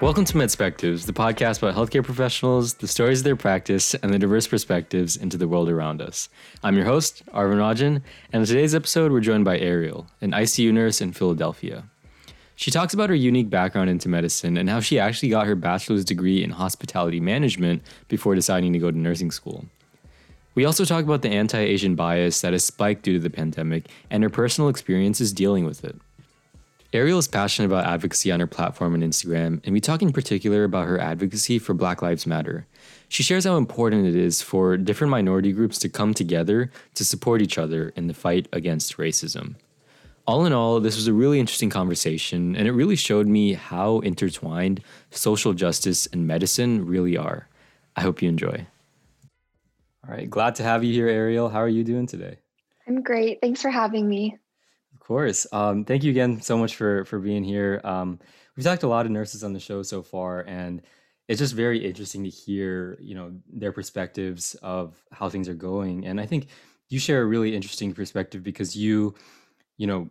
Welcome to MedSpectives, the podcast about healthcare professionals, the stories of their practice, and the diverse perspectives into the world around us. I'm your host, Arvin Rajan, and in today's episode, we're joined by Ariel, an ICU nurse in Philadelphia. She talks about her unique background into medicine and how she actually got her bachelor's degree in hospitality management before deciding to go to nursing school. We also talk about the anti Asian bias that has spiked due to the pandemic and her personal experiences dealing with it. Ariel is passionate about advocacy on her platform and Instagram, and we talk in particular about her advocacy for Black Lives Matter. She shares how important it is for different minority groups to come together to support each other in the fight against racism. All in all, this was a really interesting conversation, and it really showed me how intertwined social justice and medicine really are. I hope you enjoy. All right, glad to have you here, Ariel. How are you doing today? I'm great. Thanks for having me. Course. Um, thank you again so much for for being here. Um, we've talked to a lot of nurses on the show so far, and it's just very interesting to hear you know their perspectives of how things are going. And I think you share a really interesting perspective because you, you know,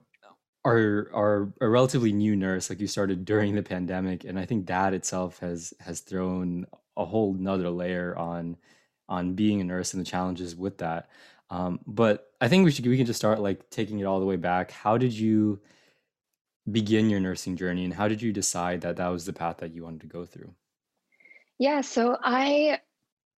are are a relatively new nurse. Like you started during the pandemic, and I think that itself has has thrown a whole nother layer on on being a nurse and the challenges with that. Um, but I think we should we can just start like taking it all the way back. How did you begin your nursing journey, and how did you decide that that was the path that you wanted to go through? Yeah, so I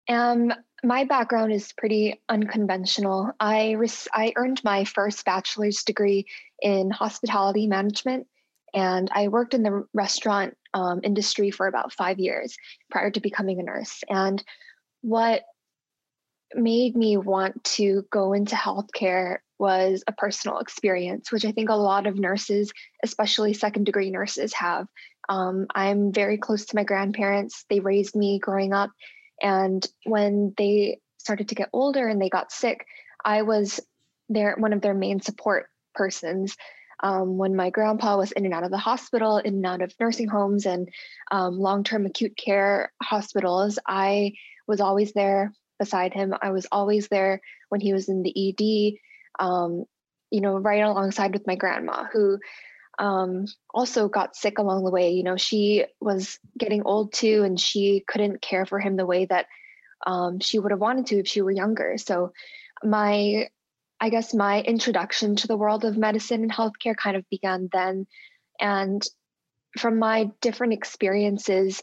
am. My background is pretty unconventional. I res- I earned my first bachelor's degree in hospitality management, and I worked in the restaurant um, industry for about five years prior to becoming a nurse. And what made me want to go into healthcare was a personal experience, which I think a lot of nurses, especially second degree nurses, have. Um, I'm very close to my grandparents. They raised me growing up. And when they started to get older and they got sick, I was their one of their main support persons. Um, when my grandpa was in and out of the hospital, in and out of nursing homes and um, long term acute care hospitals, I was always there beside him. I was always there when he was in the ED, um, you know, right alongside with my grandma, who um, also got sick along the way. You know, she was getting old too, and she couldn't care for him the way that um, she would have wanted to if she were younger. So, my, I guess, my introduction to the world of medicine and healthcare kind of began then. And from my different experiences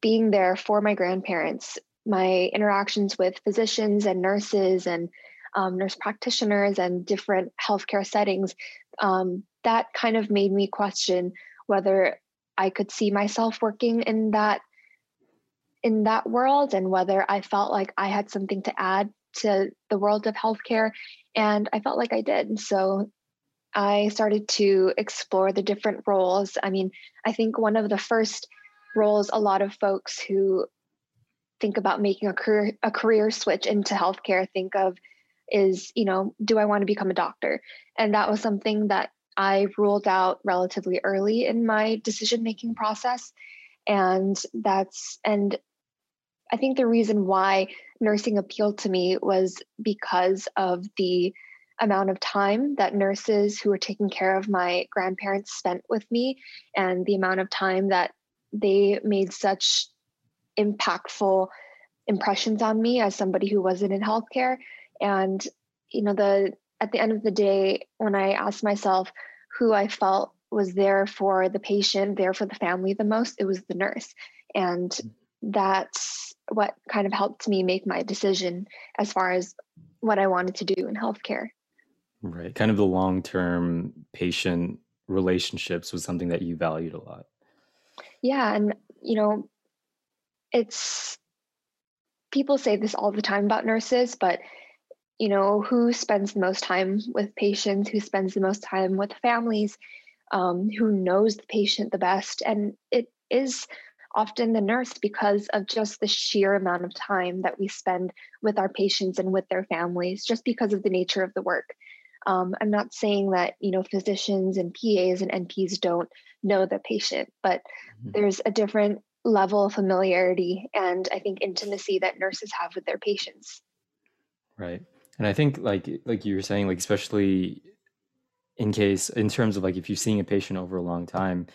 being there for my grandparents, my interactions with physicians and nurses and um, nurse practitioners and different healthcare settings, um, that kind of made me question whether I could see myself working in that in that world and whether I felt like I had something to add to the world of healthcare. And I felt like I did. So I started to explore the different roles. I mean, I think one of the first roles a lot of folks who think about making a career a career switch into healthcare think of is you know do i want to become a doctor? And that was something that i ruled out relatively early in my decision making process. And that's and i think the reason why nursing appealed to me was because of the amount of time that nurses who were taking care of my grandparents spent with me and the amount of time that they made such impactful impressions on me as somebody who wasn't in healthcare. And you know the at the end of the day when i asked myself who i felt was there for the patient there for the family the most it was the nurse. And mm. that's what kind of helped me make my decision as far as what i wanted to do in healthcare. Right. Kind of the long-term patient relationships was something that you valued a lot. Yeah. And you know it's people say this all the time about nurses, but you know, who spends the most time with patients, who spends the most time with families, um, who knows the patient the best. And it is often the nurse because of just the sheer amount of time that we spend with our patients and with their families, just because of the nature of the work. Um, I'm not saying that you know physicians and PAs and NPs don't know the patient, but mm-hmm. there's a different level of familiarity and I think intimacy that nurses have with their patients. Right. And I think like like you were saying, like especially in case in terms of like if you're seeing a patient over a long time,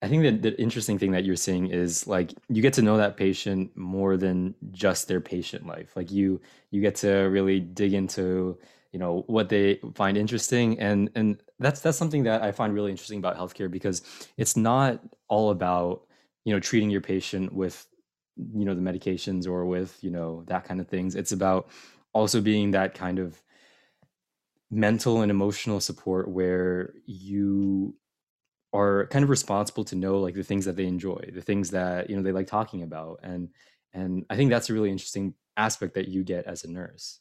I think that the interesting thing that you're seeing is like you get to know that patient more than just their patient life. Like you you get to really dig into you know what they find interesting and and that's that's something that I find really interesting about healthcare because it's not all about you know treating your patient with you know the medications or with you know that kind of things. It's about also being that kind of mental and emotional support where you are kind of responsible to know like the things that they enjoy the things that you know they like talking about and and i think that's a really interesting aspect that you get as a nurse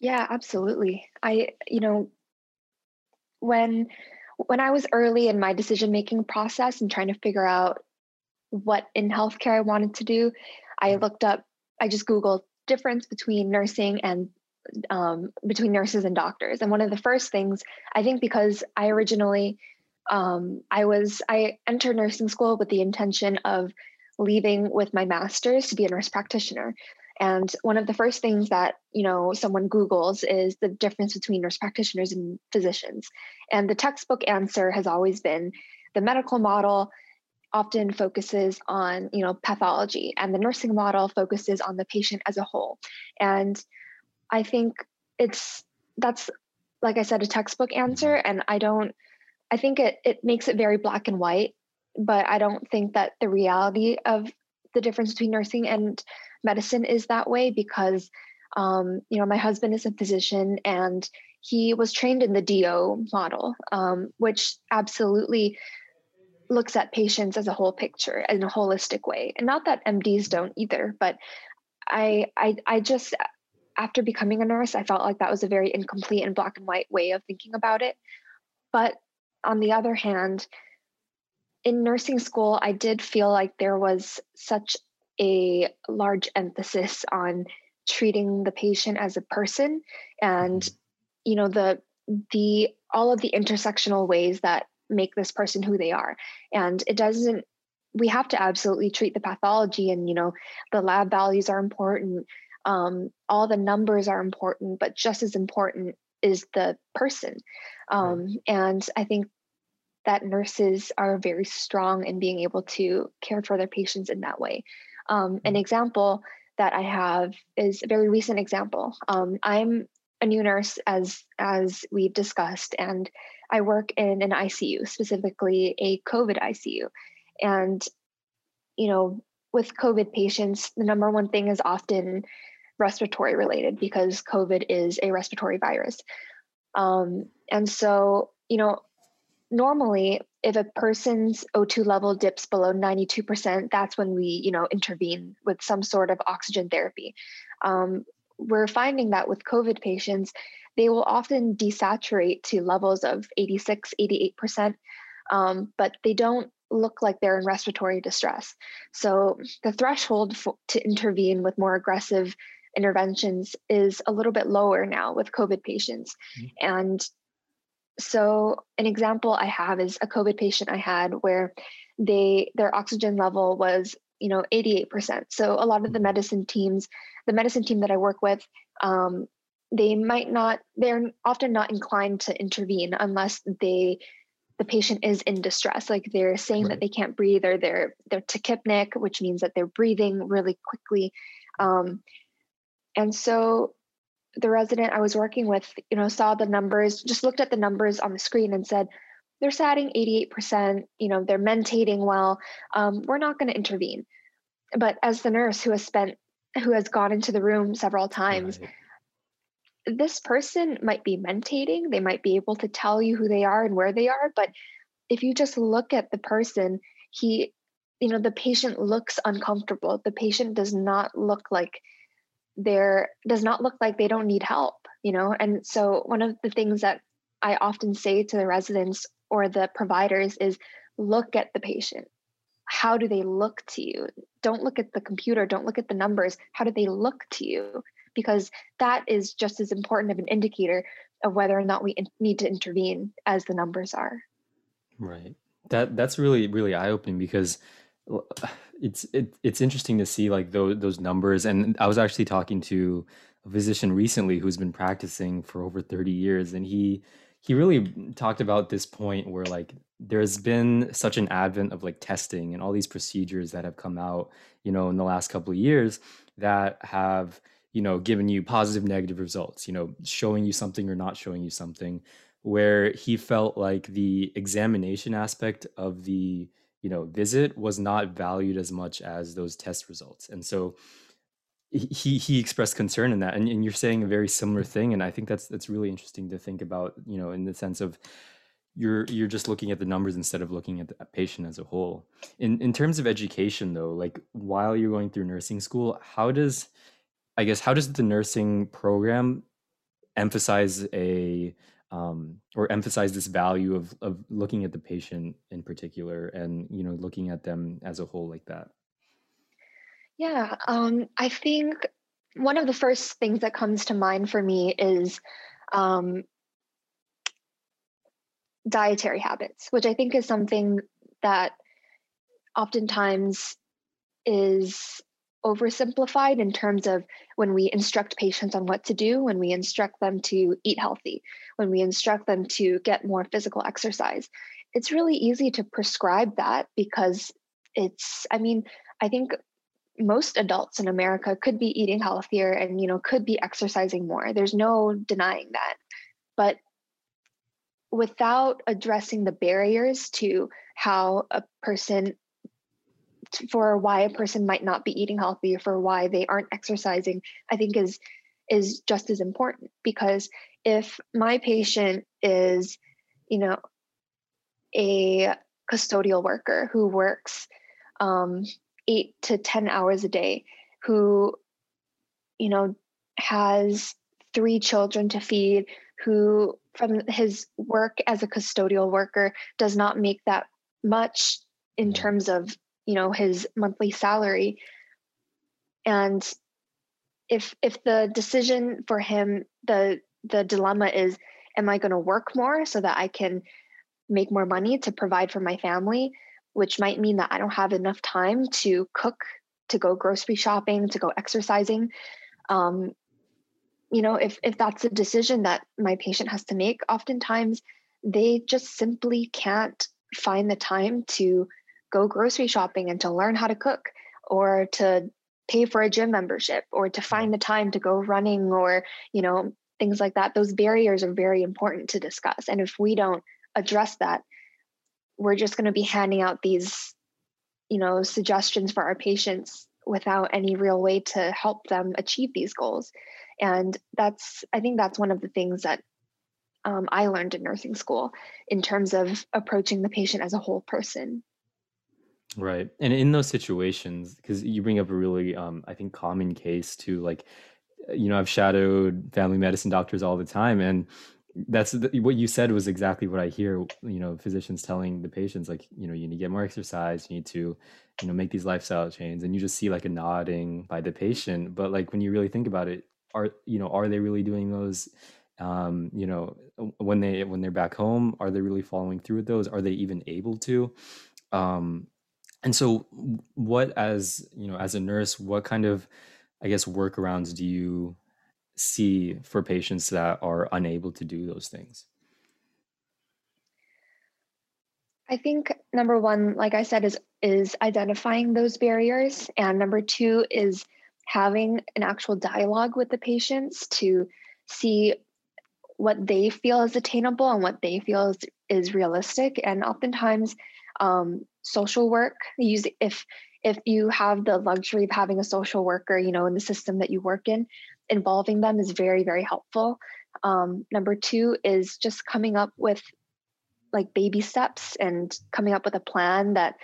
yeah absolutely i you know when when i was early in my decision making process and trying to figure out what in healthcare i wanted to do i mm-hmm. looked up i just googled difference between nursing and um, between nurses and doctors and one of the first things i think because i originally um, I was I entered nursing school with the intention of leaving with my master's to be a nurse practitioner. And one of the first things that you know someone Google's is the difference between nurse practitioners and physicians. And the textbook answer has always been the medical model often focuses on you know pathology and the nursing model focuses on the patient as a whole. And I think it's that's like I said a textbook answer and I don't I think it it makes it very black and white, but I don't think that the reality of the difference between nursing and medicine is that way because um, you know my husband is a physician and he was trained in the DO model, um, which absolutely looks at patients as a whole picture in a holistic way. And not that MDs don't either, but I I I just after becoming a nurse, I felt like that was a very incomplete and black and white way of thinking about it. But on the other hand, in nursing school, I did feel like there was such a large emphasis on treating the patient as a person and mm-hmm. you know the the all of the intersectional ways that make this person who they are and it doesn't we have to absolutely treat the pathology and you know the lab values are important um, all the numbers are important but just as important is the person um, and i think that nurses are very strong in being able to care for their patients in that way. Um, an mm-hmm. example that I have is a very recent example. Um, I'm a new nurse, as as we've discussed, and I work in an ICU, specifically a COVID ICU. And you know, with COVID patients, the number one thing is often respiratory related because COVID is a respiratory virus. Um, and so, you know, normally if a person's O2 level dips below 92%, that's when we, you know, intervene with some sort of oxygen therapy. Um, we're finding that with COVID patients, they will often desaturate to levels of 86, 88%, um, but they don't look like they're in respiratory distress. So the threshold for, to intervene with more aggressive interventions is a little bit lower now with COVID patients. Mm-hmm. And so an example I have is a COVID patient I had where they their oxygen level was you know 88%. So a lot of the medicine teams, the medicine team that I work with, um, they might not they're often not inclined to intervene unless they the patient is in distress like they're saying right. that they can't breathe or they're they're tachypneic which means that they're breathing really quickly um, and so the resident I was working with, you know, saw the numbers, just looked at the numbers on the screen and said, they're satting 88%, you know, they're mentating well. Um, we're not going to intervene. But as the nurse who has spent, who has gone into the room several times, right. This person might be mentating. They might be able to tell you who they are and where they are. But if you just look at the person, he, you know, the patient looks uncomfortable. The patient does not look like there does not look like they don't need help you know and so one of the things that i often say to the residents or the providers is look at the patient how do they look to you don't look at the computer don't look at the numbers how do they look to you because that is just as important of an indicator of whether or not we in- need to intervene as the numbers are. Right. That that's really really eye opening because it's it, it's interesting to see like those those numbers. And i was actually talking to a physician recently who's been practicing for over 30 years and he he really talked about this point where like there's been such an advent of like testing and all these procedures that have come out, you know, in the last couple of years that have, you know, giving you positive, negative results, you know, showing you something or not showing you something, where he felt like the examination aspect of the, you know, visit was not valued as much as those test results. And so he he expressed concern in that and, and you're saying a very similar thing and i think that's that's really interesting to think about you know in the sense of you're you're just looking at the numbers instead of looking at the patient as a whole in in terms of education though like while you're going through nursing school how does i guess how does the nursing program emphasize a um, or emphasize this value of of looking at the patient in particular and you know looking at them as a whole like that? Yeah, um, I think one of the first things that comes to mind for me is um, dietary habits, which I think is something that oftentimes is oversimplified in terms of when we instruct patients on what to do, when we instruct them to eat healthy, when we instruct them to get more physical exercise. It's really easy to prescribe that because it's, I mean, I think most adults in America could be eating healthier and you know could be exercising more. There's no denying that. But without addressing the barriers to how a person for why a person might not be eating healthy for why they aren't exercising, I think is is just as important. Because if my patient is, you know, a custodial worker who works um, eight to 10 hours a day, who, you know, has three children to feed, who from his work as a custodial worker does not make that much in terms of, you know, his monthly salary. And if if the decision for him, the the dilemma is, am I going to work more so that I can make more money to provide for my family? which might mean that I don't have enough time to cook, to go grocery shopping, to go exercising. Um, you know, if if that's a decision that my patient has to make, oftentimes they just simply can't find the time to go grocery shopping and to learn how to cook or to pay for a gym membership or to find the time to go running or you know things like that. Those barriers are very important to discuss. And if we don't address that we're just going to be handing out these you know suggestions for our patients without any real way to help them achieve these goals. And that's i think that's one of the things that um, i learned in nursing school in terms of approaching the patient as a whole person right and in those situations because you bring up a really um, i think common case to like you know i've shadowed family medicine doctors all the time and that's the, what you said was exactly what I hear. You know, physicians telling the patients like, you know, you need to get more exercise. You need to, you know, make these lifestyle changes, and you just see like a nodding by the patient. But like when you really think about it, are you know, are they really doing those? Um, you know, when they when they're back home, are they really following through with those? Are they even able to? Um, and so, what as you know, as a nurse, what kind of I guess workarounds do you see for patients that are unable to do those things? I think number one, like I said, is is identifying those barriers, and number two is having an actual dialogue with the patients to see what they feel is attainable and what they feel is, is realistic. And oftentimes, um, social work use if if you have the luxury of having a social worker, you know, in the system that you work in, involving them is very, very helpful. Um, number two is just coming up with like baby steps and coming up with a plan that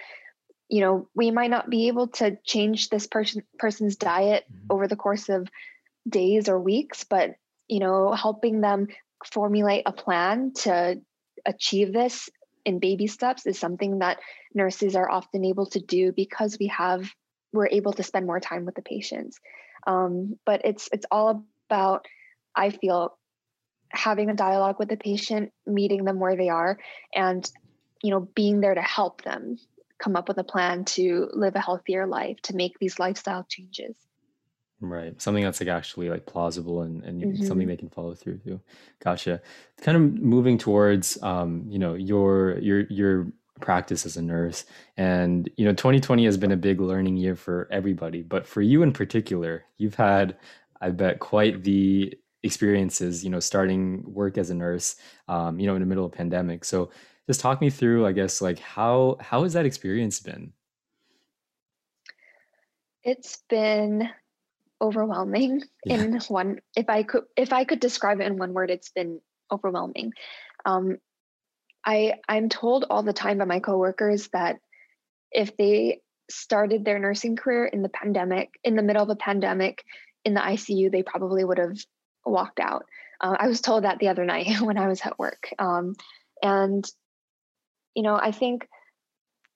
you know we might not be able to change this person person's diet mm-hmm. over the course of days or weeks but you know helping them formulate a plan to achieve this in baby steps is something that nurses are often able to do because we have we're able to spend more time with the patients. Um, but it's it's all about i feel having a dialogue with the patient meeting them where they are and you know being there to help them come up with a plan to live a healthier life to make these lifestyle changes Right. Something that's like actually like plausible and, and mm-hmm. something they can follow through to. Gotcha. Kind of moving towards um, you know, your your your practice as a nurse. And you know, 2020 has been a big learning year for everybody, but for you in particular, you've had, I bet, quite the experiences. You know, starting work as a nurse, um, you know, in the middle of pandemic. So, just talk me through, I guess, like how how has that experience been? It's been overwhelming yeah. in one if i could if i could describe it in one word it's been overwhelming. Um, i i'm told all the time by my coworkers that if they started their nursing career in the pandemic in the middle of a pandemic in the icu they probably would have walked out. Uh, i was told that the other night when i was at work. Um, and you know i think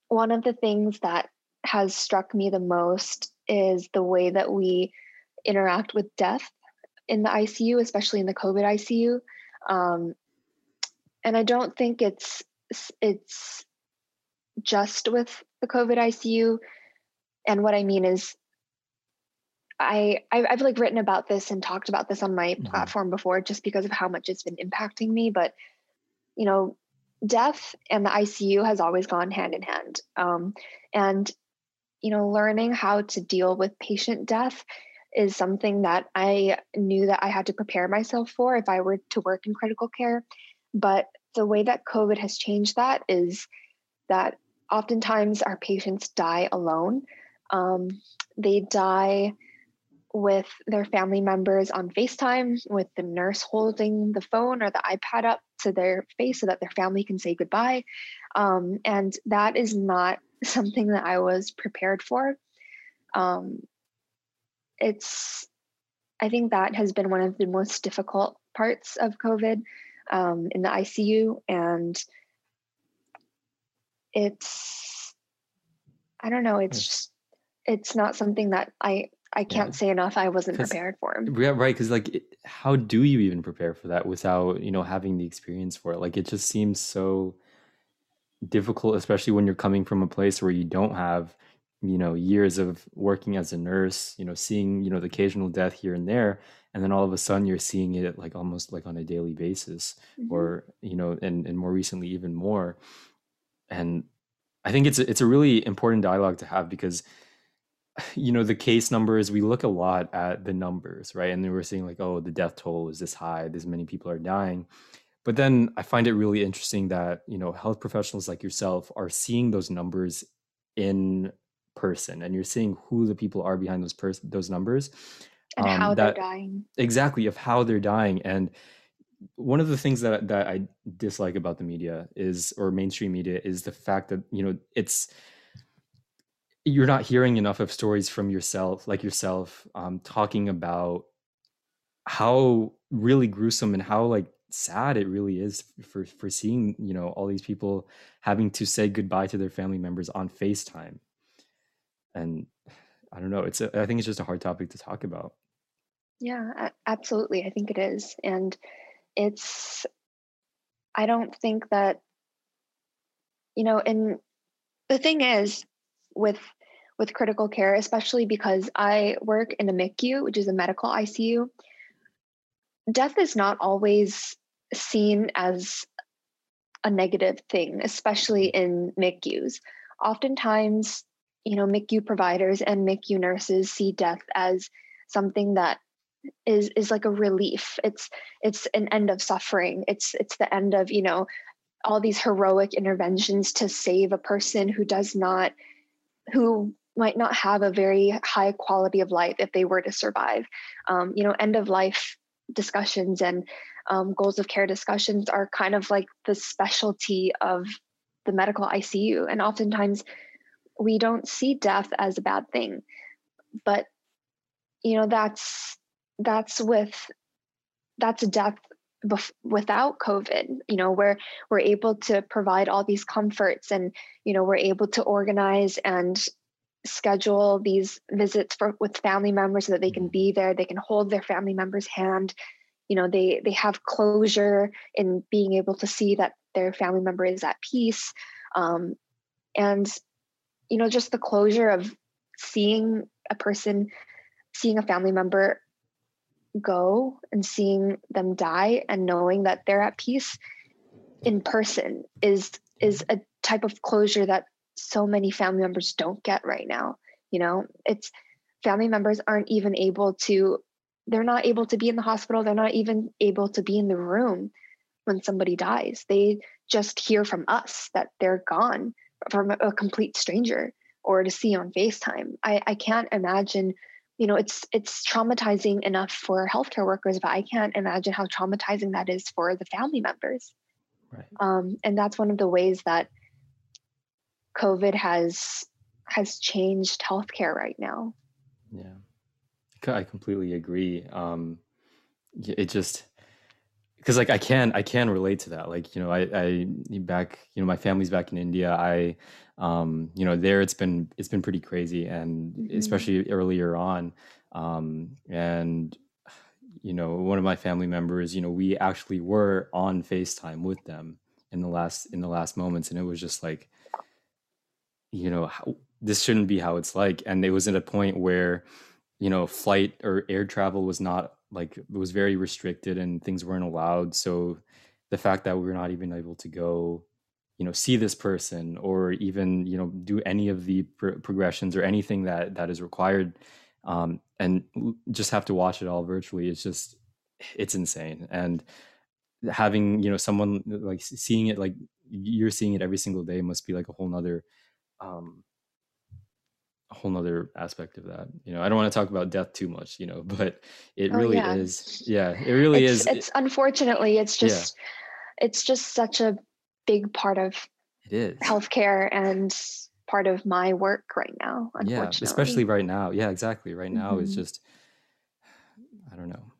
one of the things that has struck me the most is the way that we interact with death in the ICU, especially in the COVID ICU. Um, and I don't think it's it's just with the COVID ICU. And what I mean is, I I've like written about this and talked about this on my mm-hmm. platform before, just because of how much it's been impacting me. But you know, death and the ICU has always gone hand in hand. Um, and you know, learning how to deal with patient death is something that I knew that I had to prepare myself for if I were to work in critical care. But the way that COVID has changed that is that oftentimes our patients die alone. Um, they die with their family members on FaceTime, with the nurse holding the phone or the iPad up to their face so that their family can say goodbye. Um, and that is not something that I was prepared for. Um, it's i think that has been one of the most difficult parts of covid um, in the icu and it's i don't know it's just it's not something that i i can't yeah. say enough i wasn't prepared for. Yeah right because like how do you even prepare for that without you know having the experience for it? Like it just seems so difficult especially when you're coming from a place where you don't have you know years of working as a nurse you know seeing you know the occasional death here and there and then all of a sudden you're seeing it like almost like on a daily basis mm-hmm. or you know and and more recently even more. And i think it's a, it's a really important dialogue to have because you know the case numbers we look a lot at the numbers right? And then we're seeing like oh the death toll is this high this many people are dying. But then i find it really interesting that you know health professionals like yourself are seeing those numbers in person and you're seeing who the people are behind those pers- those numbers and um, how that, they're dying. exactly of how they're dying and one of the things that that I dislike about the media is or mainstream media is the fact that you know it's you're not hearing enough of stories from yourself like yourself um, talking about how really gruesome and how like sad it really is for for seeing you know all these people having to say goodbye to their family members on FaceTime and i don't know it's a, I think it's just a hard topic to talk about. Yeah absolutely i think it is and it's i don't think that you know and the thing is with with critical care especially because i work in a micu which is a medical icu death is not always seen as a negative thing especially mm-hmm. in micus oftentimes you know micu providers and micu nurses see death as something that is is like a relief. It's it's an end of suffering. It's it's the end of you know all these heroic interventions to save a person who does not who might not have a very high quality of life if they were to survive. Um, you know end of life discussions and um, goals of care discussions are kind of like the specialty of the medical icu and oftentimes we don't see death as a bad thing. But you know that's that's with that's a death bef- without covid you know where we're able to provide all these comforts and you know we're able to organize and schedule these visits for with family members so that they can be there they can hold their family member's hand. You know they they have closure in being able to see that their family member is at peace. Um, and you know just the closure of seeing a person seeing a family member go and seeing them die and knowing that they're at peace in person is is a type of closure that so many family members don't get right now you know? It's family members aren't even able to they're not able to be in the hospital they're not even able to be in the room when somebody dies. They just hear from us that they're gone from a complete stranger or to see on facetime. I, I can't imagine you know it's it's traumatizing enough for healthcare workers but i can't imagine how traumatizing that is for the family members. Right. um, and that's one of the ways that covid has has changed healthcare right now. Yeah. I completely agree. Um, it just because like i can i can relate to that like you know i i back you know my family's back in india i um, you know, there it's been it's been pretty crazy, and mm-hmm. especially earlier on. Um, and you know, one of my family members, you know, we actually were on FaceTime with them in the last in the last moments, and it was just like, you know, how, this shouldn't be how it's like. And it was at a point where, you know, flight or air travel was not like it was very restricted, and things weren't allowed. So the fact that we were not even able to go you know see this person or even you know do any of the pr- progressions or anything that that is required um, and just have to watch it all virtually it's just it's insane and having you know someone like seeing it like you're seeing it every single day must be like a whole nother um a whole nother aspect of that you know i don't want to talk about death too much you know but it oh, really yeah. is yeah it really it's, is it's unfortunately it's just yeah. it's just such a big part of it is healthcare and part of my work right now. Yeah, especially right now. Yeah, exactly. Right now mm-hmm. it's just I don't know.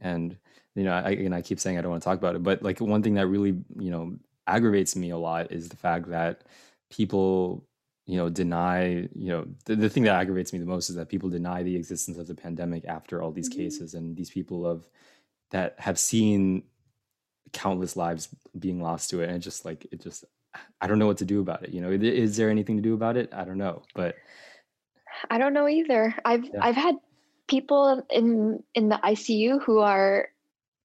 And you know, I and I keep saying I don't want to talk about it, but like one thing that really, you know, aggravates me a lot is the fact that people you know deny you know the, the thing that aggravates me the most is that people deny the existence of the pandemic after all these mm-hmm. cases and these people of that have seen countless lives being lost to it. And it just like it just i don't know what to do about it you know? Is there anything to do about it? I don't know but i don't know either. I've yeah. i've had people in in the icu who are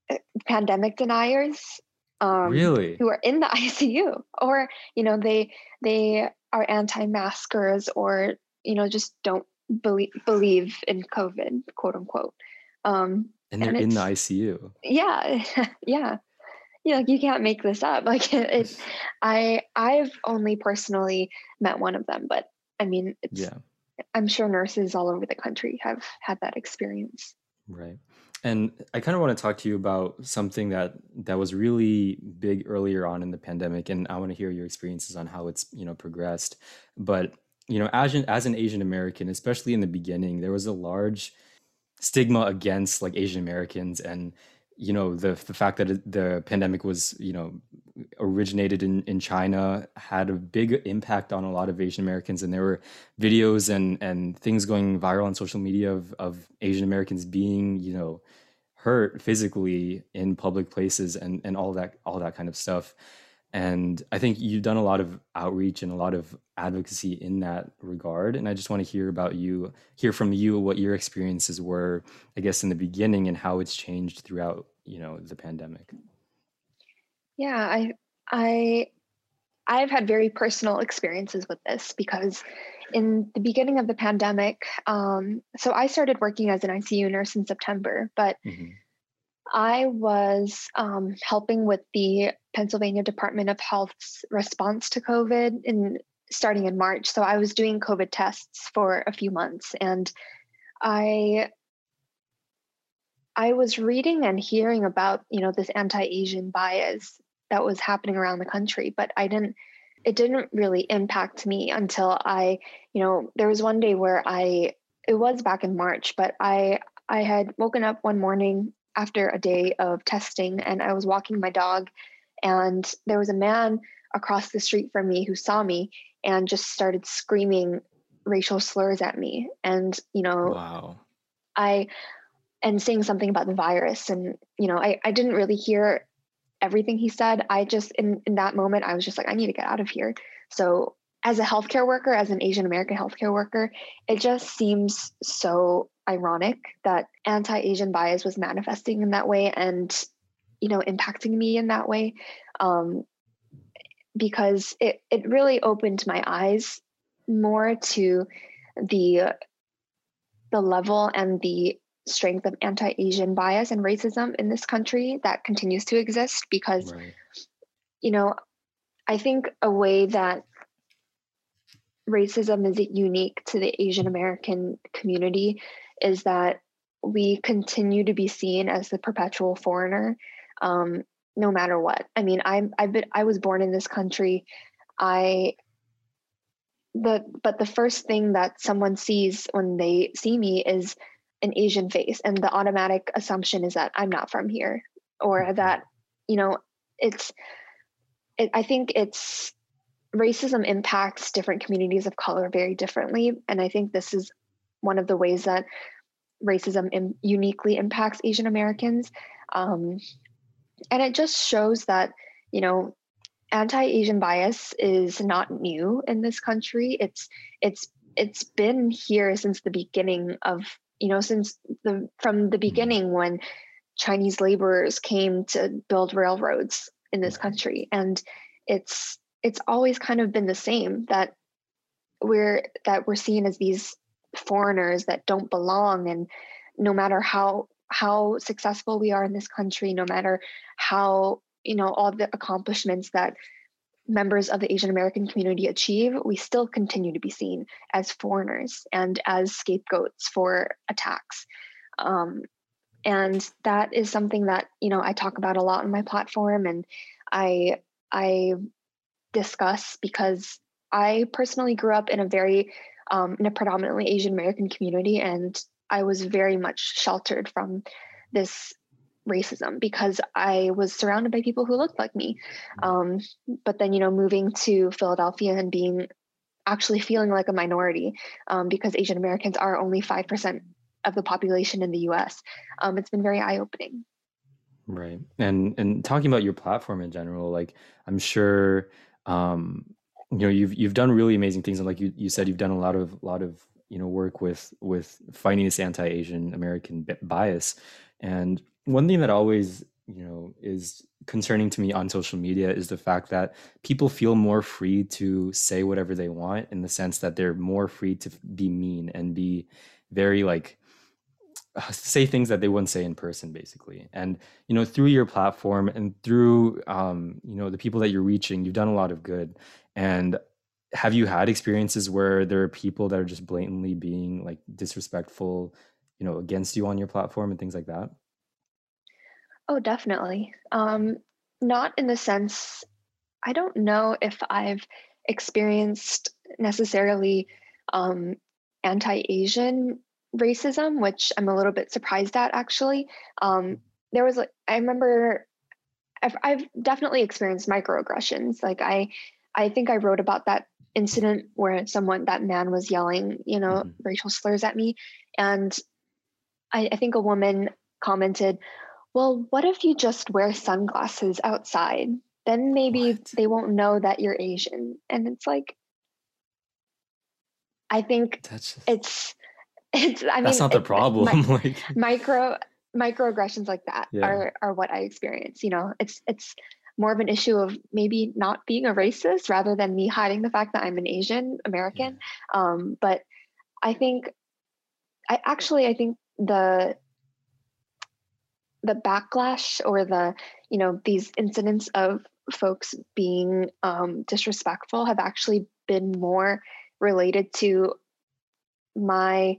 uh, pandemic deniers um really? who are in the icu or you know they they are anti-maskers or you know just don't believe believe in covid quote unquote um and they're and in the icu yeah yeah you know, you can't make this up. Like it, it, I, I've only personally met one of them, but I mean, it's, yeah. I'm sure nurses all over the country have had that experience. Right. And I kind of want to talk to you about something that that was really big earlier on in the pandemic, and I want to hear your experiences on how it's you know progressed. But you know, as an, as an Asian American, especially in the beginning, there was a large stigma against like Asian Americans and you know the the fact that the pandemic was you know originated in in China had a big impact on a lot of Asian Americans. And there were videos and and things going viral on social media of of Asian Americans being you know hurt physically in public places and and all that all that kind of stuff and I think you've done a lot of outreach and a lot of advocacy in that regard. And I just want to hear about you, hear from you what your experiences were, I guess, in the beginning and how it's changed throughout, you know, the pandemic. Yeah, I I I've had very personal experiences with this because in the beginning of the pandemic, um, so I started working as an ICU nurse in September, but mm-hmm. I was um, helping with the Pennsylvania Department of Health's response to COVID in starting in March. So I was doing COVID tests for a few months, and I I was reading and hearing about you know this anti-Asian bias that was happening around the country, but I didn't. It didn't really impact me until I, you know, there was one day where I. It was back in March, but I I had woken up one morning after a day of testing and I was walking my dog and there was a man across the street from me who saw me and just started screaming racial slurs at me. And you know wow. I and saying something about the virus and you know I I didn't really hear everything he said. I just in in that moment I was just like I need to get out of here. So as a healthcare worker as an Asian American healthcare worker it just seems so ironic that anti-Asian bias was manifesting in that way and you know impacting me in that way um, because it it really opened my eyes more to the the level and the strength of anti-asian bias and racism in this country that continues to exist because right. you know i think a way that racism is unique to the asian american community is that we continue to be seen as the perpetual foreigner um, no matter what i mean i'm i've been i was born in this country i the but the first thing that someone sees when they see me is an Asian face, and the automatic assumption is that I'm not from here, or mm-hmm. that you know it's. It, I think it's racism impacts different communities of color very differently, and I think this is one of the ways that racism Im- uniquely impacts Asian Americans, um, and it just shows that you know anti-asian bias is not new in this country. It's it's it's been here since the beginning of you know since the from the mm-hmm. beginning when chinese laborers came to build railroads in this country. And it's it's always kind of been the same that we're that we're seen as these foreigners that don't belong and no matter how how successful we are in this country no matter how you know all the accomplishments that members of the Asian American community achieve, we still continue to be seen as foreigners and as scapegoats for attacks. Um, and that is something that you know I talk about a lot on my platform, and I I discuss because I personally grew up in a very um, in a predominantly Asian American community, and I was very much sheltered from this racism because I was surrounded by people who looked like me. Um, but then, you know, moving to Philadelphia and being actually feeling like a minority um, because Asian Americans are only 5% of the population in the US, um, it's been very eye opening. Right. And and talking about your platform in general, like I'm sure um, you know you've you've done really amazing things and like you, you said you've done a lot of lot of you know work with with fighting this anti-asian american bias. And one thing that always you know is concerning to me on social media is the fact that people feel more free to say whatever they want in the sense that they're more free to be mean and be very like say things that they wouldn't say in person basically. And you know through your platform and through um, you know the people that you're reaching you've done a lot of good and have you had experiences where there are people that are just blatantly being like disrespectful you know against you on your platform and things like that Oh, definitely. Um, not in the sense, I don't know if I've experienced necessarily um, anti Asian racism, which I'm a little bit surprised at actually. Um, there was, I remember I've, I've definitely experienced microaggressions. Like, I, I think I wrote about that incident where someone, that man was yelling, you know, mm-hmm. racial slurs at me. And I, I think a woman commented, well, what if you just wear sunglasses outside? Then maybe what? they won't know that you're Asian. And it's like, I think just, it's, it's, I mean, that's not the problem. My, like micro, microaggressions like that yeah. are, are what I experience. You know, it's, it's more of an issue of maybe not being a racist rather than me hiding the fact that I'm an Asian American. Yeah. Um, but I think, I actually, I think the the backlash or the you know these incidents of folks being um, disrespectful have actually been more related to my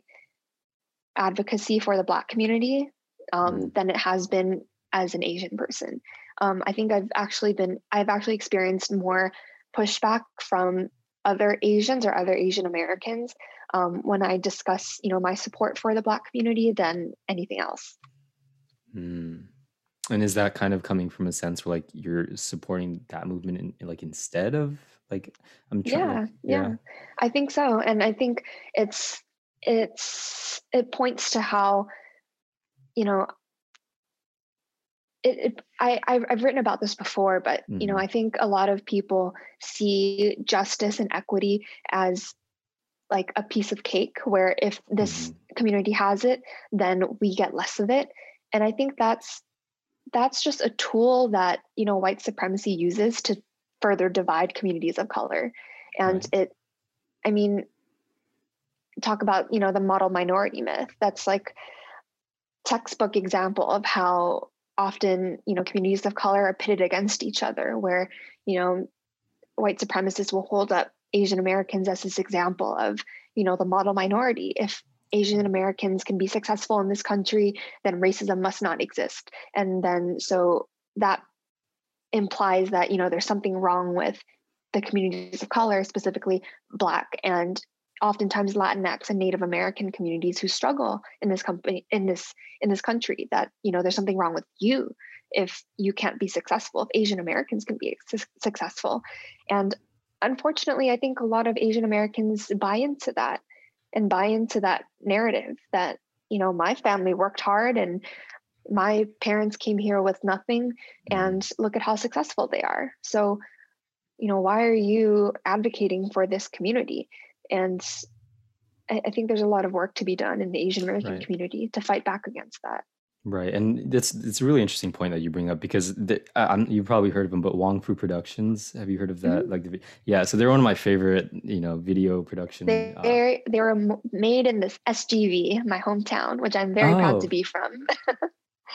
advocacy for the black community um, mm. than it has been as an asian person um, i think i've actually been i've actually experienced more pushback from other asians or other asian americans um, when i discuss you know my support for the black community than anything else Mm. And is that kind of coming from a sense where like you're supporting that movement in, like instead of like I'm trying yeah, to, yeah, yeah. I think so. And I think it's it's it points to how you know it, it, I, I've written about this before, but mm-hmm. you know, mm-hmm. I think a lot of people see justice and equity as like a piece of cake where if this mm-hmm. community has it then we get less of it and i think that's that's just a tool that you know white supremacy uses to further divide communities of color and right. it i mean talk about you know the model minority myth that's like textbook example of how often you know communities of color are pitted against each other where you know white supremacists will hold up asian americans as this example of you know the model minority. If asian americans can be successful in this country then racism must not exist. And then so that implies that you know there's something wrong with the communities of color specifically black and oftentimes Latinx and Native American communities who struggle in this company in this in this country that you know there's something wrong with you if you can't be successful if Asian Americans can be su- successful. And unfortunately I think a lot of Asian Americans buy into that and buy into that narrative that you know my family worked hard and my parents came here with nothing mm-hmm. and look at how successful they are. So you know why are you advocating for this community and I, I think there's a lot of work to be done in the Asian American right. community to fight back against that. Right, and that's it's a really interesting point that you bring up because the, uh, you've probably heard of them, but Wong Fu Productions. Have you heard of that? Mm-hmm. Like, the, yeah, so they're one of my favorite, you know, video production. They uh, they were made in this SGV, my hometown, which I'm very oh. proud to oh. be from.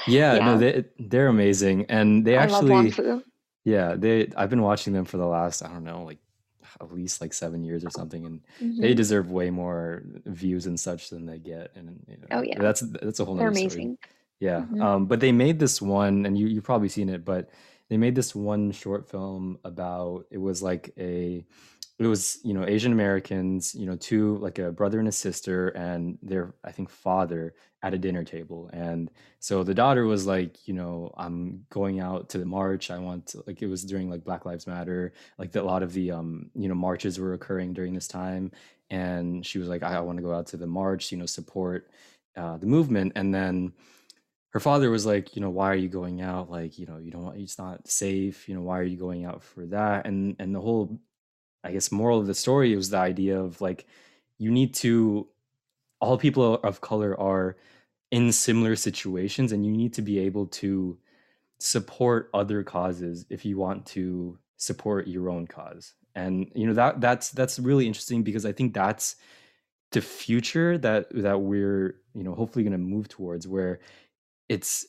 yeah, yeah, no, they they're amazing, and they I actually. Yeah, they. I've been watching them for the last I don't know, like at least like seven years or something, and mm-hmm. they deserve way more views and such than they get. And you know, oh yeah, that's that's a whole. They're amazing. Story. Yeah, mm-hmm. um, but they made this one, and you you've probably seen it, but they made this one short film about it was like a it was you know asian americans you know two like a brother and a sister and their i think father at a dinner table and so the daughter was like you know i'm going out to the march i want to, like it was during like black lives matter like the, a lot of the um you know marches were occurring during this time and she was like i, I want to go out to the march you know support uh, the movement and then her father was like, you know, why are you going out? Like, you know, you don't, want, it's not safe. You know, why are you going out for that? And and the whole I guess moral of the story was the idea of like you need to all people of color are in similar situations and you need to be able to support other causes if you want to support your own cause. And you know that that's that's really interesting because i think that's the future that that we're you know hopefully going to move towards where it's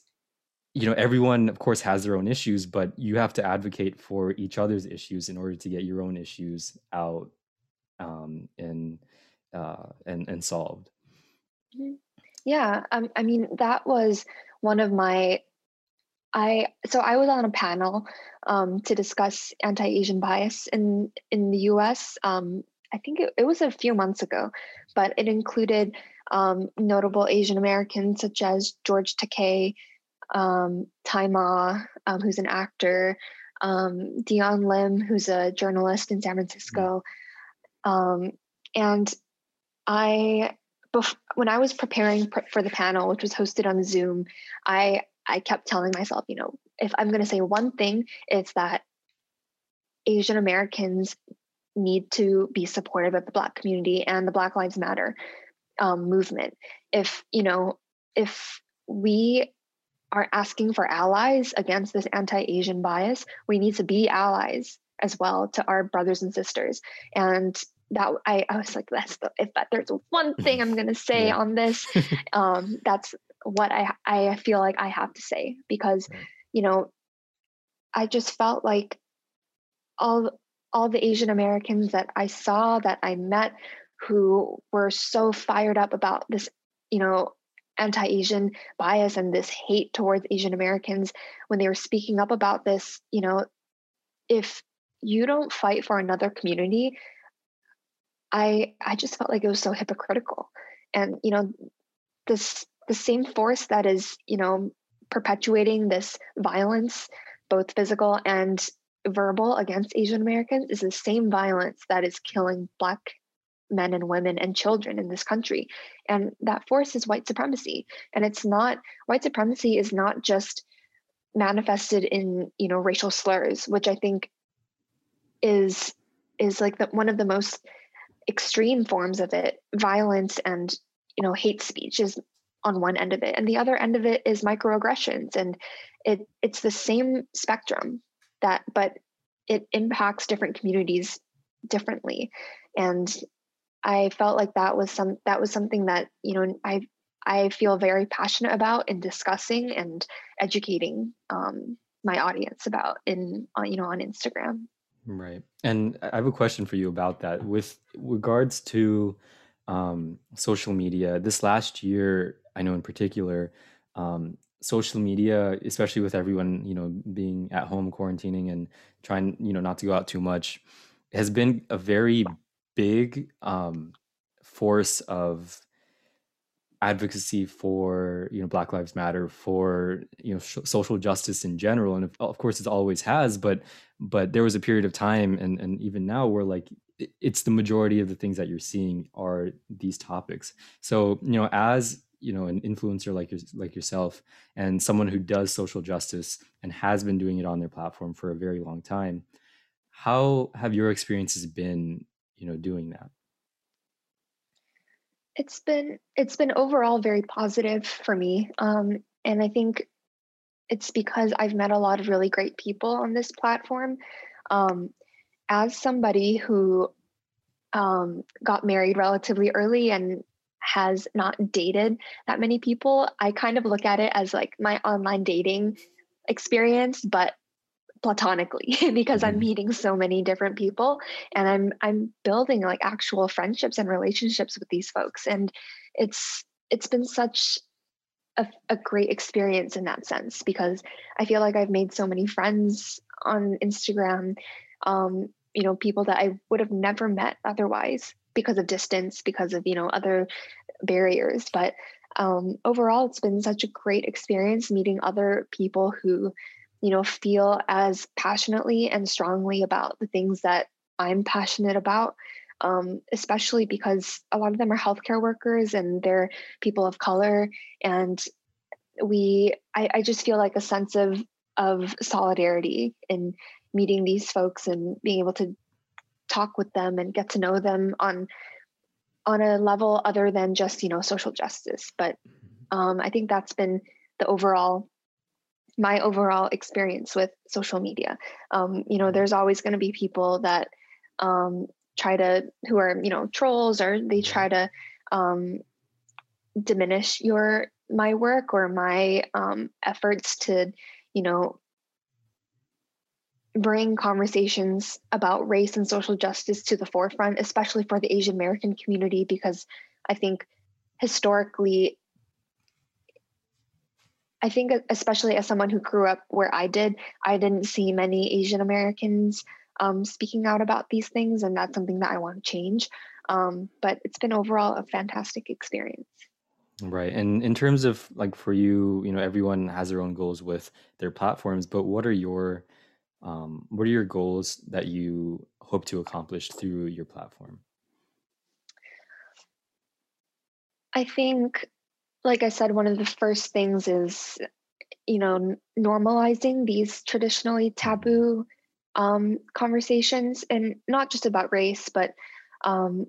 you know everyone of course has their own issues but you have to advocate for each other's issues in order to get your own issues out um, and uh, and and solved mm-hmm. yeah um, i mean that was one of my i so i was on a panel um, to discuss anti-asian bias in in the us um, i think it, it, was a few months ago but it included um, notable asian americans such as george takei um, Tai Ma, um, who's an actor, um, Dion Lim, who's a journalist in San Francisco. Um, and I, bef- when I was preparing pr- for the panel, which was hosted on Zoom, I I kept telling myself, you know, if I'm going to say one thing, it's that Asian Americans need to be supportive of the Black community and the Black Lives Matter um, movement. If you know, if we are asking for allies against this anti-Asian bias, we need to be allies as well to our brothers and sisters. And that I, I was like, that's the if that there's one thing I'm gonna say yeah. on this, um, that's what I I feel like I have to say because you know I just felt like all all the Asian Americans that I saw that I met who were so fired up about this you know anti-asian bias and this hate towards asian americans when they were speaking up about this you know if you don't fight for another community i i just felt like it was so hypocritical. And you know this the same force that is you know perpetuating this violence both physical and verbal against asian americans is the same violence that is killing black men and women and children in this country. And that force is white supremacy. And it's not white supremacy is not just manifested in you know racial slurs which i think is is like the, one of the most extreme forms of it, violence and you know hate speech is on one end of it, and the other end of it is microaggressions, and it it's the same spectrum that, but it impacts different communities differently, and I felt like that was some that was something that you know I I feel very passionate about in discussing and educating um, my audience about in uh, you know on Instagram. Right. And I have a question for you about that. With regards to um, social media, this last year, I know in particular, um, social media, especially with everyone, you know, being at home quarantining and trying, you know, not to go out too much, has been a very big um, force of advocacy for you know black lives matter for you know sh- social justice in general and of course it always has but but there was a period of time and and even now where like it's the majority of the things that you're seeing are these topics. So you know as you know an influencer like your, like yourself and someone who does social justice and has been doing it on their platform for a very long time how have your experiences been you know doing that? It's been it's been overall very positive for me um, and i think it's because i've met a lot of really great people on this platform. Um, as somebody who um, got married relatively early and has not dated that many people i kind of look at it as like my online dating experience but platonically because I'm mm-hmm. meeting so many different people and I'm I'm building like actual friendships and relationships with these folks and it's it's been such a, a great experience in that sense because I feel like I've made so many friends on Instagram um, you know people that I would have never met otherwise because of distance because of you know other barriers but um, overall it's been such a great experience meeting other people who you know, feel as passionately and strongly about the things that I'm passionate about. Um, especially because a lot of them are healthcare workers and they're people of color. And we, I, I just feel like a sense of of solidarity in meeting these folks and being able to talk with them and get to know them on on a level other than just you know social justice but mm-hmm. um, i think that's been the overall my overall experience with social media. Um, you know, there's always going to be people that um, try to, who are, you know, trolls or they try to um, diminish your, my work or my um, efforts to, you know, bring conversations about race and social justice to the forefront, especially for the Asian American community, because I think historically I think, especially as someone who grew up where I did, I didn't see many Asian Americans um, speaking out about these things, and that's something that I want to change. Um, but it's been overall a fantastic experience. Right. And in terms of like for you, you know, everyone has their own goals with their platforms, but what are your um, what are your goals that you hope to accomplish through your platform? I think like I said, one of the first things is, you know, normalizing these traditionally taboo um, conversations, and not just about race, but um,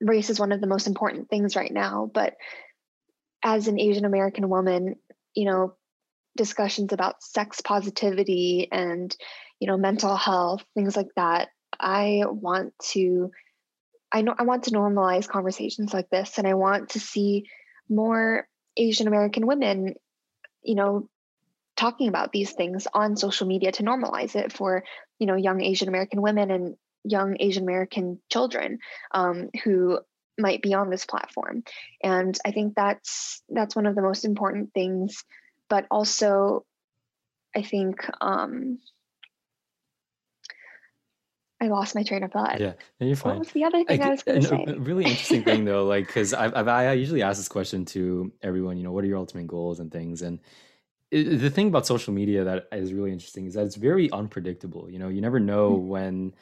race is one of the most important things right now. But as an Asian American woman, you know, discussions about sex positivity and, you know, mental health, things like that. I want to, I know I want to normalize conversations like this, and I want to see more Asian American women, you know, talking about these things on social media to normalize it for, you know, young Asian American women and young Asian American children um, who might be on this platform. And I think that's that's one of the most important things. But also, I think um, I lost my train of thought. Yeah, And you're fine. What was the other thing I, I was going to say? Really interesting thing though, like because I've, i usually ask this question to everyone. You know, what are your ultimate goals and things? And it, the thing about social media that is really interesting is that it's very unpredictable. You know, you never know mm-hmm. when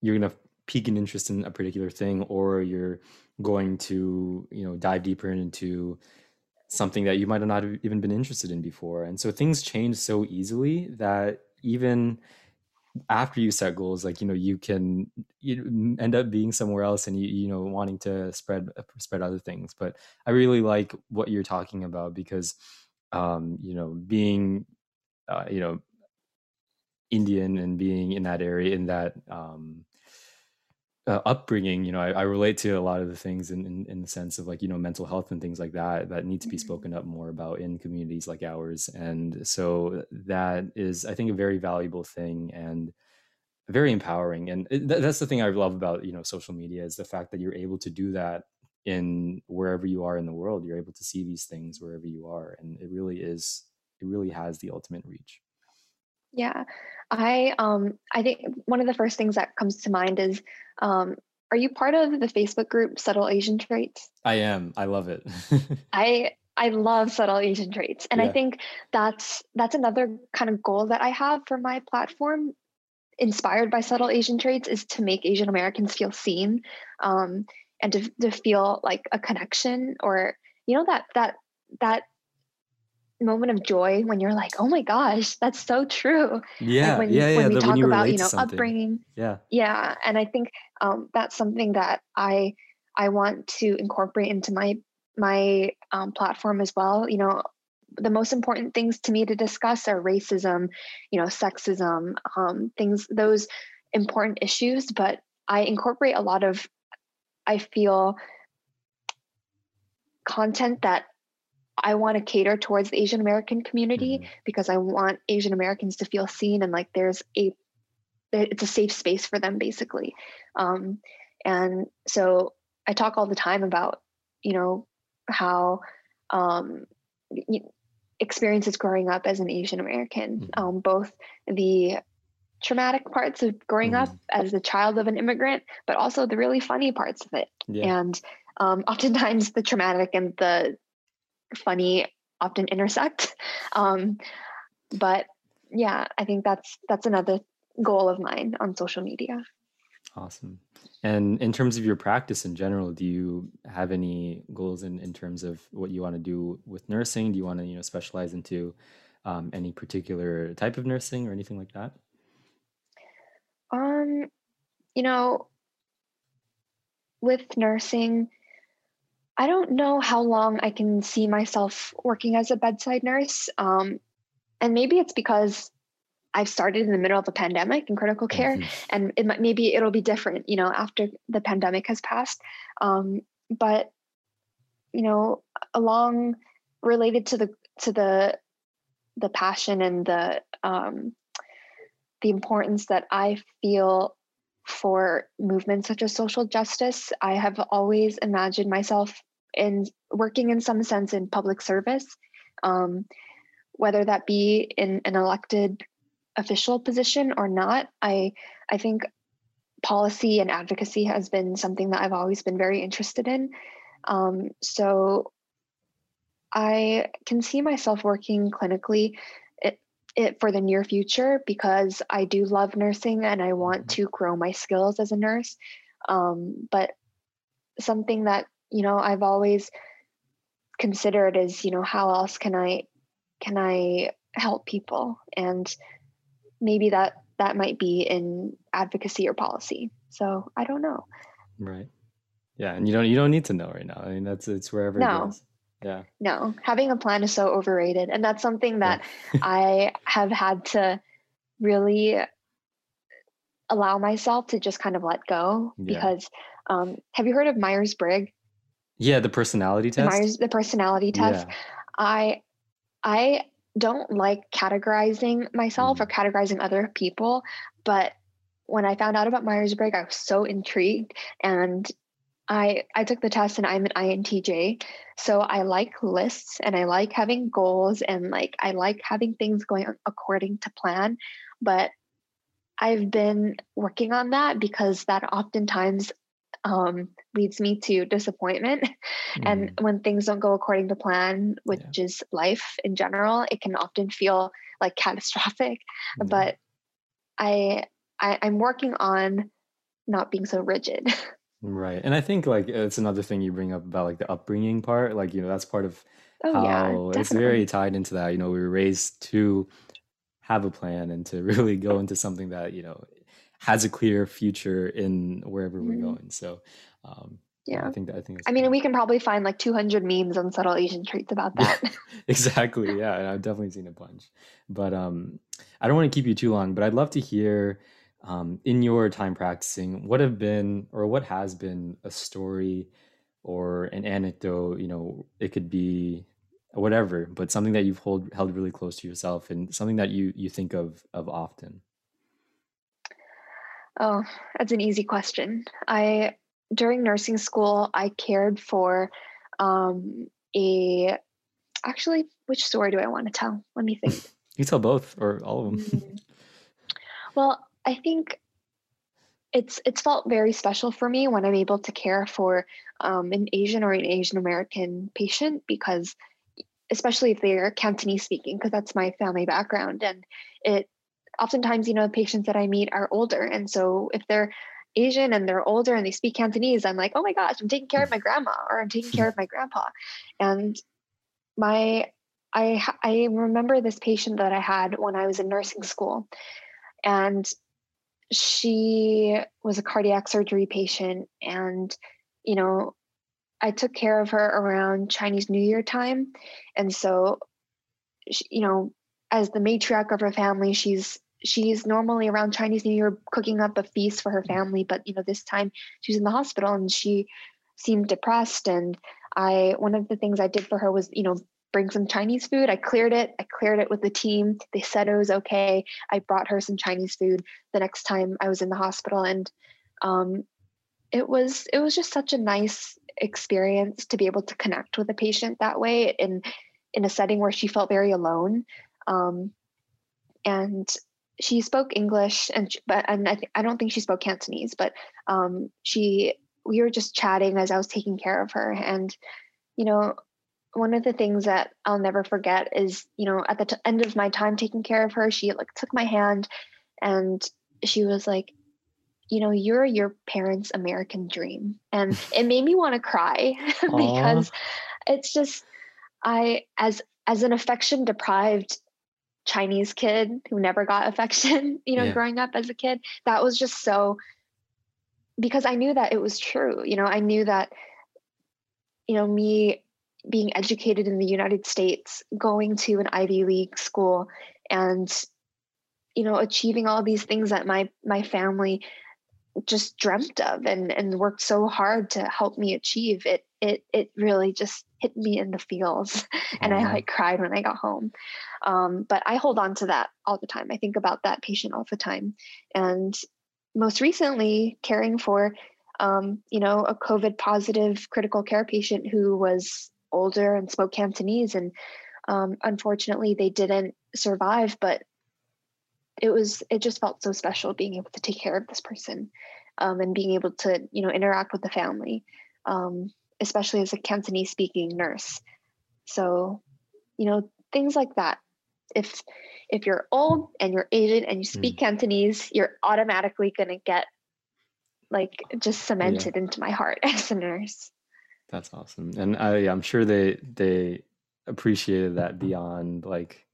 you're going to peak an interest in a particular thing, or you're going to you know dive deeper into something that you might not have even been interested in before. And so things change so easily that even after you set goals like you know you can you end up being somewhere else and you you know wanting to spread uh, spread other things. But i really like what you're talking about because um you know being uh, you know indian and being in that area in that um uh, upbringing, you know, I, I, relate to a lot of the things in, in, in the sense of like you know mental health and things like that that need to be mm-hmm. spoken up more about in communities like ours, and so that is I think a very valuable thing and very empowering. And it, that's the thing I love about you know social media is the fact that you're able to do that in wherever you are in the world. You're able to see these things wherever you are, and it really is it really has the ultimate reach. Yeah. I um I think one of the first things that comes to mind is um are you part of the Facebook group Subtle Asian Traits? I am. I love it. I I love subtle Asian traits. And yeah. I think that's that's another kind of goal that I have for my platform inspired by subtle Asian traits is to make Asian Americans feel seen um, and to, to feel like a connection or you know that that that moment of joy when you're like, oh my gosh, that's so true. Yeah, like when, yeah, yeah. When we talk when you about you know upbringing. Yeah, yeah, and I think um, that's something that I I want to incorporate into my my um, platform as well. You know, the most important things to me to discuss are racism, you know, sexism, um, things those important issues. But I incorporate a lot of, I feel, content that I want to cater towards the Asian American community mm-hmm. because I want Asian Americans to feel seen and like there's a it's a safe space for them basically. Um, and so I talk all the time about you know how um, experiences growing up as an Asian American, mm-hmm. um, both the traumatic parts of growing mm-hmm. up as the child of an immigrant, but also the really funny parts of it. Yeah. And um, oftentimes the traumatic and the funny often intersect. Um, but yeah, I think that's that's another goal of mine on social media. Awesome. And in terms of your practice in general, do you have any goals in, in terms of what you want to do with nursing? Do you want to, you know, specialize into um, any particular type of nursing or anything like that? Um, you know, with nursing, I don't know how long I can see myself working as a bedside nurse. Um, and maybe it's because I've started in the middle of a pandemic in critical care, mm-hmm. and it might, maybe it'll be different, you know, after the pandemic has passed. Um, but you know, along related to the to the the passion and the um, the importance that I feel for movements such as social justice. I have always imagined myself in working in some sense in public service, um, whether that be in an elected official position or not. I I think policy and advocacy has been something that I've always been very interested in. Um, so I can see myself working clinically it for the near future because I do love nursing and I want mm-hmm. to grow my skills as a nurse. Um, but something that you know I've always considered is you know how else can I can I help people and maybe that that might be in advocacy or policy. So I don't know. Right. Yeah, and you don't you don't need to know right now. I mean that's it's wherever no. it is. Yeah. No, having a plan is so overrated. And that's something that yeah. I have had to really allow myself to just kind of let go yeah. because um, have you heard of Myers Briggs? Yeah, the personality test. The Myers, the personality test. Yeah. I I don't like categorizing myself mm. or categorizing other people, but when I found out about Myers Briggs, I was so intrigued and I I took the test and I'm an INTJ. So I like lists and I like having goals and like I like having things going according to plan, but I've been working on that because that oftentimes um, leads me to disappointment. Mm. And when things don't go according to plan, which yeah. is life in general, it can often feel like catastrophic. Yeah. But I, I I'm working on not being so rigid. Right. And I think like it's another thing you bring up about like the upbringing part. Like, you know, that's part of Oh yeah, how it's very tied into that. You know, we were raised to have a plan and to really go into something that you know has a clear future in wherever mm-hmm. we're going. So um, yeah, I think that I think. I mean, we can probably find like 200 memes on subtle Asian traits about that. exactly. Yeah, I've definitely seen a bunch. But um, I don't want to keep you too long. But I'd love to hear, um, in your time practicing, what have been or what has been a story or an anecdote. You know, it could be whatever, but something that you've hold, held really close to yourself and something that you you think of of often. Oh, that's an easy question. I during nursing school, I cared for um, a. Actually, which story do I want to tell? Let me think. you tell both or all of them. Mm-hmm. well, I think it's it's felt very special for me when I'm able to care for um, an Asian or an Asian American patient because, especially if they're Cantonese speaking, because that's my family background, and it oftentimes you know patients that I meet are older, and so if they're Asian and they're older and they speak Cantonese, I'm like, oh my gosh, I'm taking care of my grandma or I'm taking care of my grandpa. And my I I remember this patient that I had when I was in nursing school, and she was a cardiac surgery patient, and you know, I took care of her around Chinese New Year time, and so, she, you know, as the matriarch of her family, she's she's normally around Chinese New Year cooking up a feast for her mm-hmm. family, but you know, this time she was in the hospital and she seemed depressed. And I one of the things I did for her was, you know, bring some Chinese food. I cleared it. I cleared it with the team. They said it was okay. I brought her some Chinese food the next time I was in the hospital. And um, it was it was just such a nice experience to be able to connect with a patient that way in in a setting where she felt very alone. Um, and she spoke English and but and I, th- I don't think she spoke Cantonese, but um, she we were just chatting as I was taking care of her, and you know one of the things that I'll never forget is you know at the t- end of my time taking care of her, she like took my hand and she was like, you know, you're your parents' American dream, and it made me want to cry because it's just I as as an affection deprived Chinese kid who never got affection, you know, yeah. growing up as a kid. That was just so because I knew that it was true. You know, I knew that, you know, me being educated in the United States, going to an Ivy League school and, you know, achieving all these things that my my family just dreamt of and and worked so hard to help me achieve it it it really just hit me in the feels and i like cried when i got home. Um, but i hold on to that all the time. I think about that patient all the time. And most recently caring for um, you know a covid positive critical care patient who was older and spoke cantonese and um, unfortunately they didn't survive but it was it just felt so special being able to take care of this person um, and being able to you know interact with the family um, especially as a cantonese speaking nurse so you know things like that if if you're old and you're asian and you speak mm. cantonese you're automatically going to get like just cemented yeah. into my heart as a nurse that's awesome. And i i'm sure they they appreciated that beyond like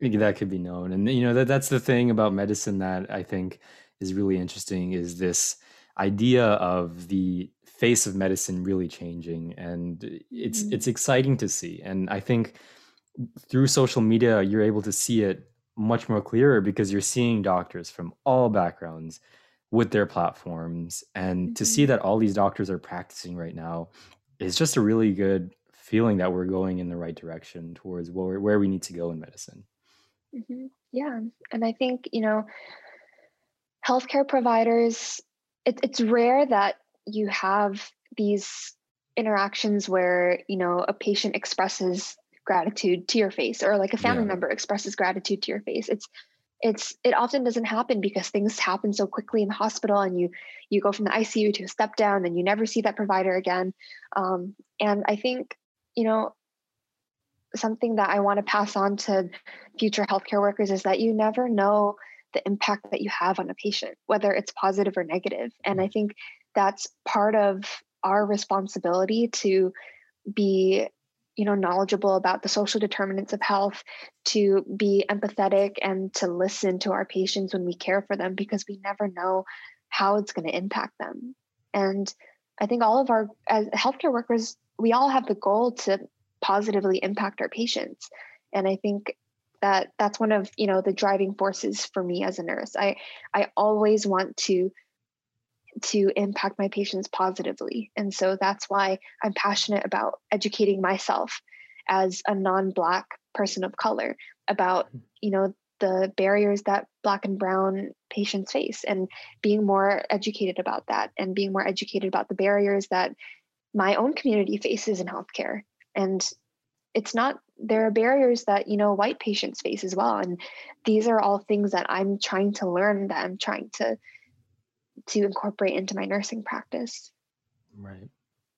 that could be known. And you know that that's the thing about medicine that i think is really interesting is this idea of the face of medicine really changing and it's mm-hmm. it's exciting to see. And i think through social media you're able to see it much more clearer because you're seeing doctors from all backgrounds with their platforms and mm-hmm. to see mm-hmm. that all these doctors are practicing right now is just a really good feeling that we're going in the right direction towards where, where we need to go in medicine Mm-hmm. Yeah. And I think, you know, healthcare providers, it, it's rare that you have these interactions where, you know, a patient expresses gratitude to your face or like a family yeah. member expresses gratitude to your face. It's, it's it often doesn't happen because things happen so quickly in the hospital and you you go from the icu to a step down and you never see that provider again um, and i think you know something that I want to pass on to future healthcare workers is that you never know the impact that you have on a patient, whether it's positive or negative. And I think that's part of our responsibility to be you know knowledgeable about the social determinants of health to be empathetic and to listen to our patients when we care for them because we never know how it's going to impact them. And i think all of our as healthcare workers we all have the goal to positively impact our patients. And i think that that's one of you know the driving forces for me as a nurse. I i always want to to impact my patients positively. And so that's why I'm passionate about educating myself as a non-black person of color about, mm-hmm. you know, the barriers that black and brown patients face and being more educated about that and being more educated about the barriers that my own community faces in healthcare. And it's not there are barriers that you know white patients face as well and these are all things that i'm trying to learn that i'm trying to to incorporate into my nursing practice. Right.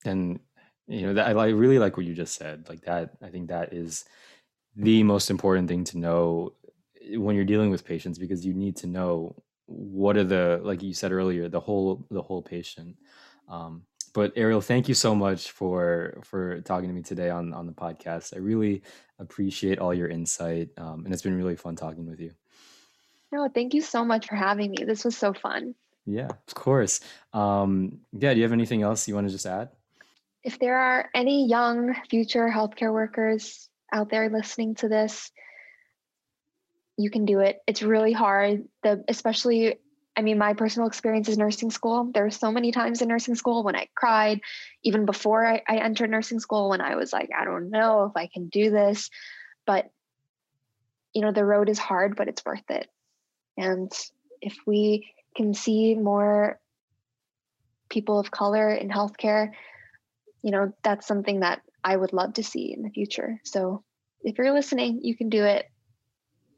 And you know, that I really like what you just said. Like that, I think that is the most important thing to know eh, when you're dealing with patients because you need to know what are the like you said earlier the whole the whole patient um, but ariel thank you so much for for talking to me today on on the podcast i really appreciate all your insight um, and it's been really fun talking with you no thank you so much for having me this was so fun yeah, of course. Um, yeah, do you have anything else you want to just add? If there are any young future healthcare workers out there listening to this, you can do it. It's really hard. The especially I mean, my personal experience is nursing school. There were so many times in nursing school when I cried, even before I, I entered nursing school, when I was like, I don't know if I can do this. But, you know, the road is hard, but it's worth it. And if we can see more people of color in healthcare, you know, that's something that I would love to see in the future. So if you're listening, you can do it.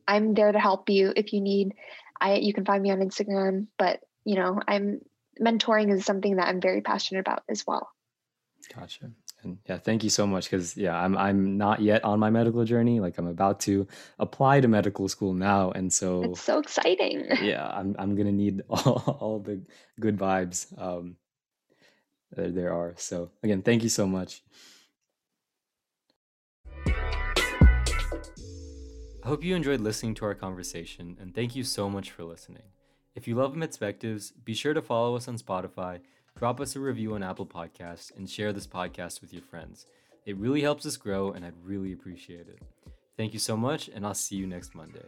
I'm there to help you if you need. I you can find me on Instagram, but you know, I'm mentoring is something that I'm very passionate about as well. Gotcha. And yeah, thank you so much because yeah, I'm I'm not yet on my medical journey. Like I'm about to apply to medical school now, and so it's so exciting. Yeah, I'm I'm gonna need all, all the good vibes um, that there are. So again, thank you so much. I hope you enjoyed listening to our conversation, and thank you so much for listening. If you love Medspectives, be sure to follow us on Spotify drop us a review on Apple Podcasts, and share this podcast with your friends. It really helps us grow, and I'd really appreciate it. Thank you so much, and I'll see you next Monday.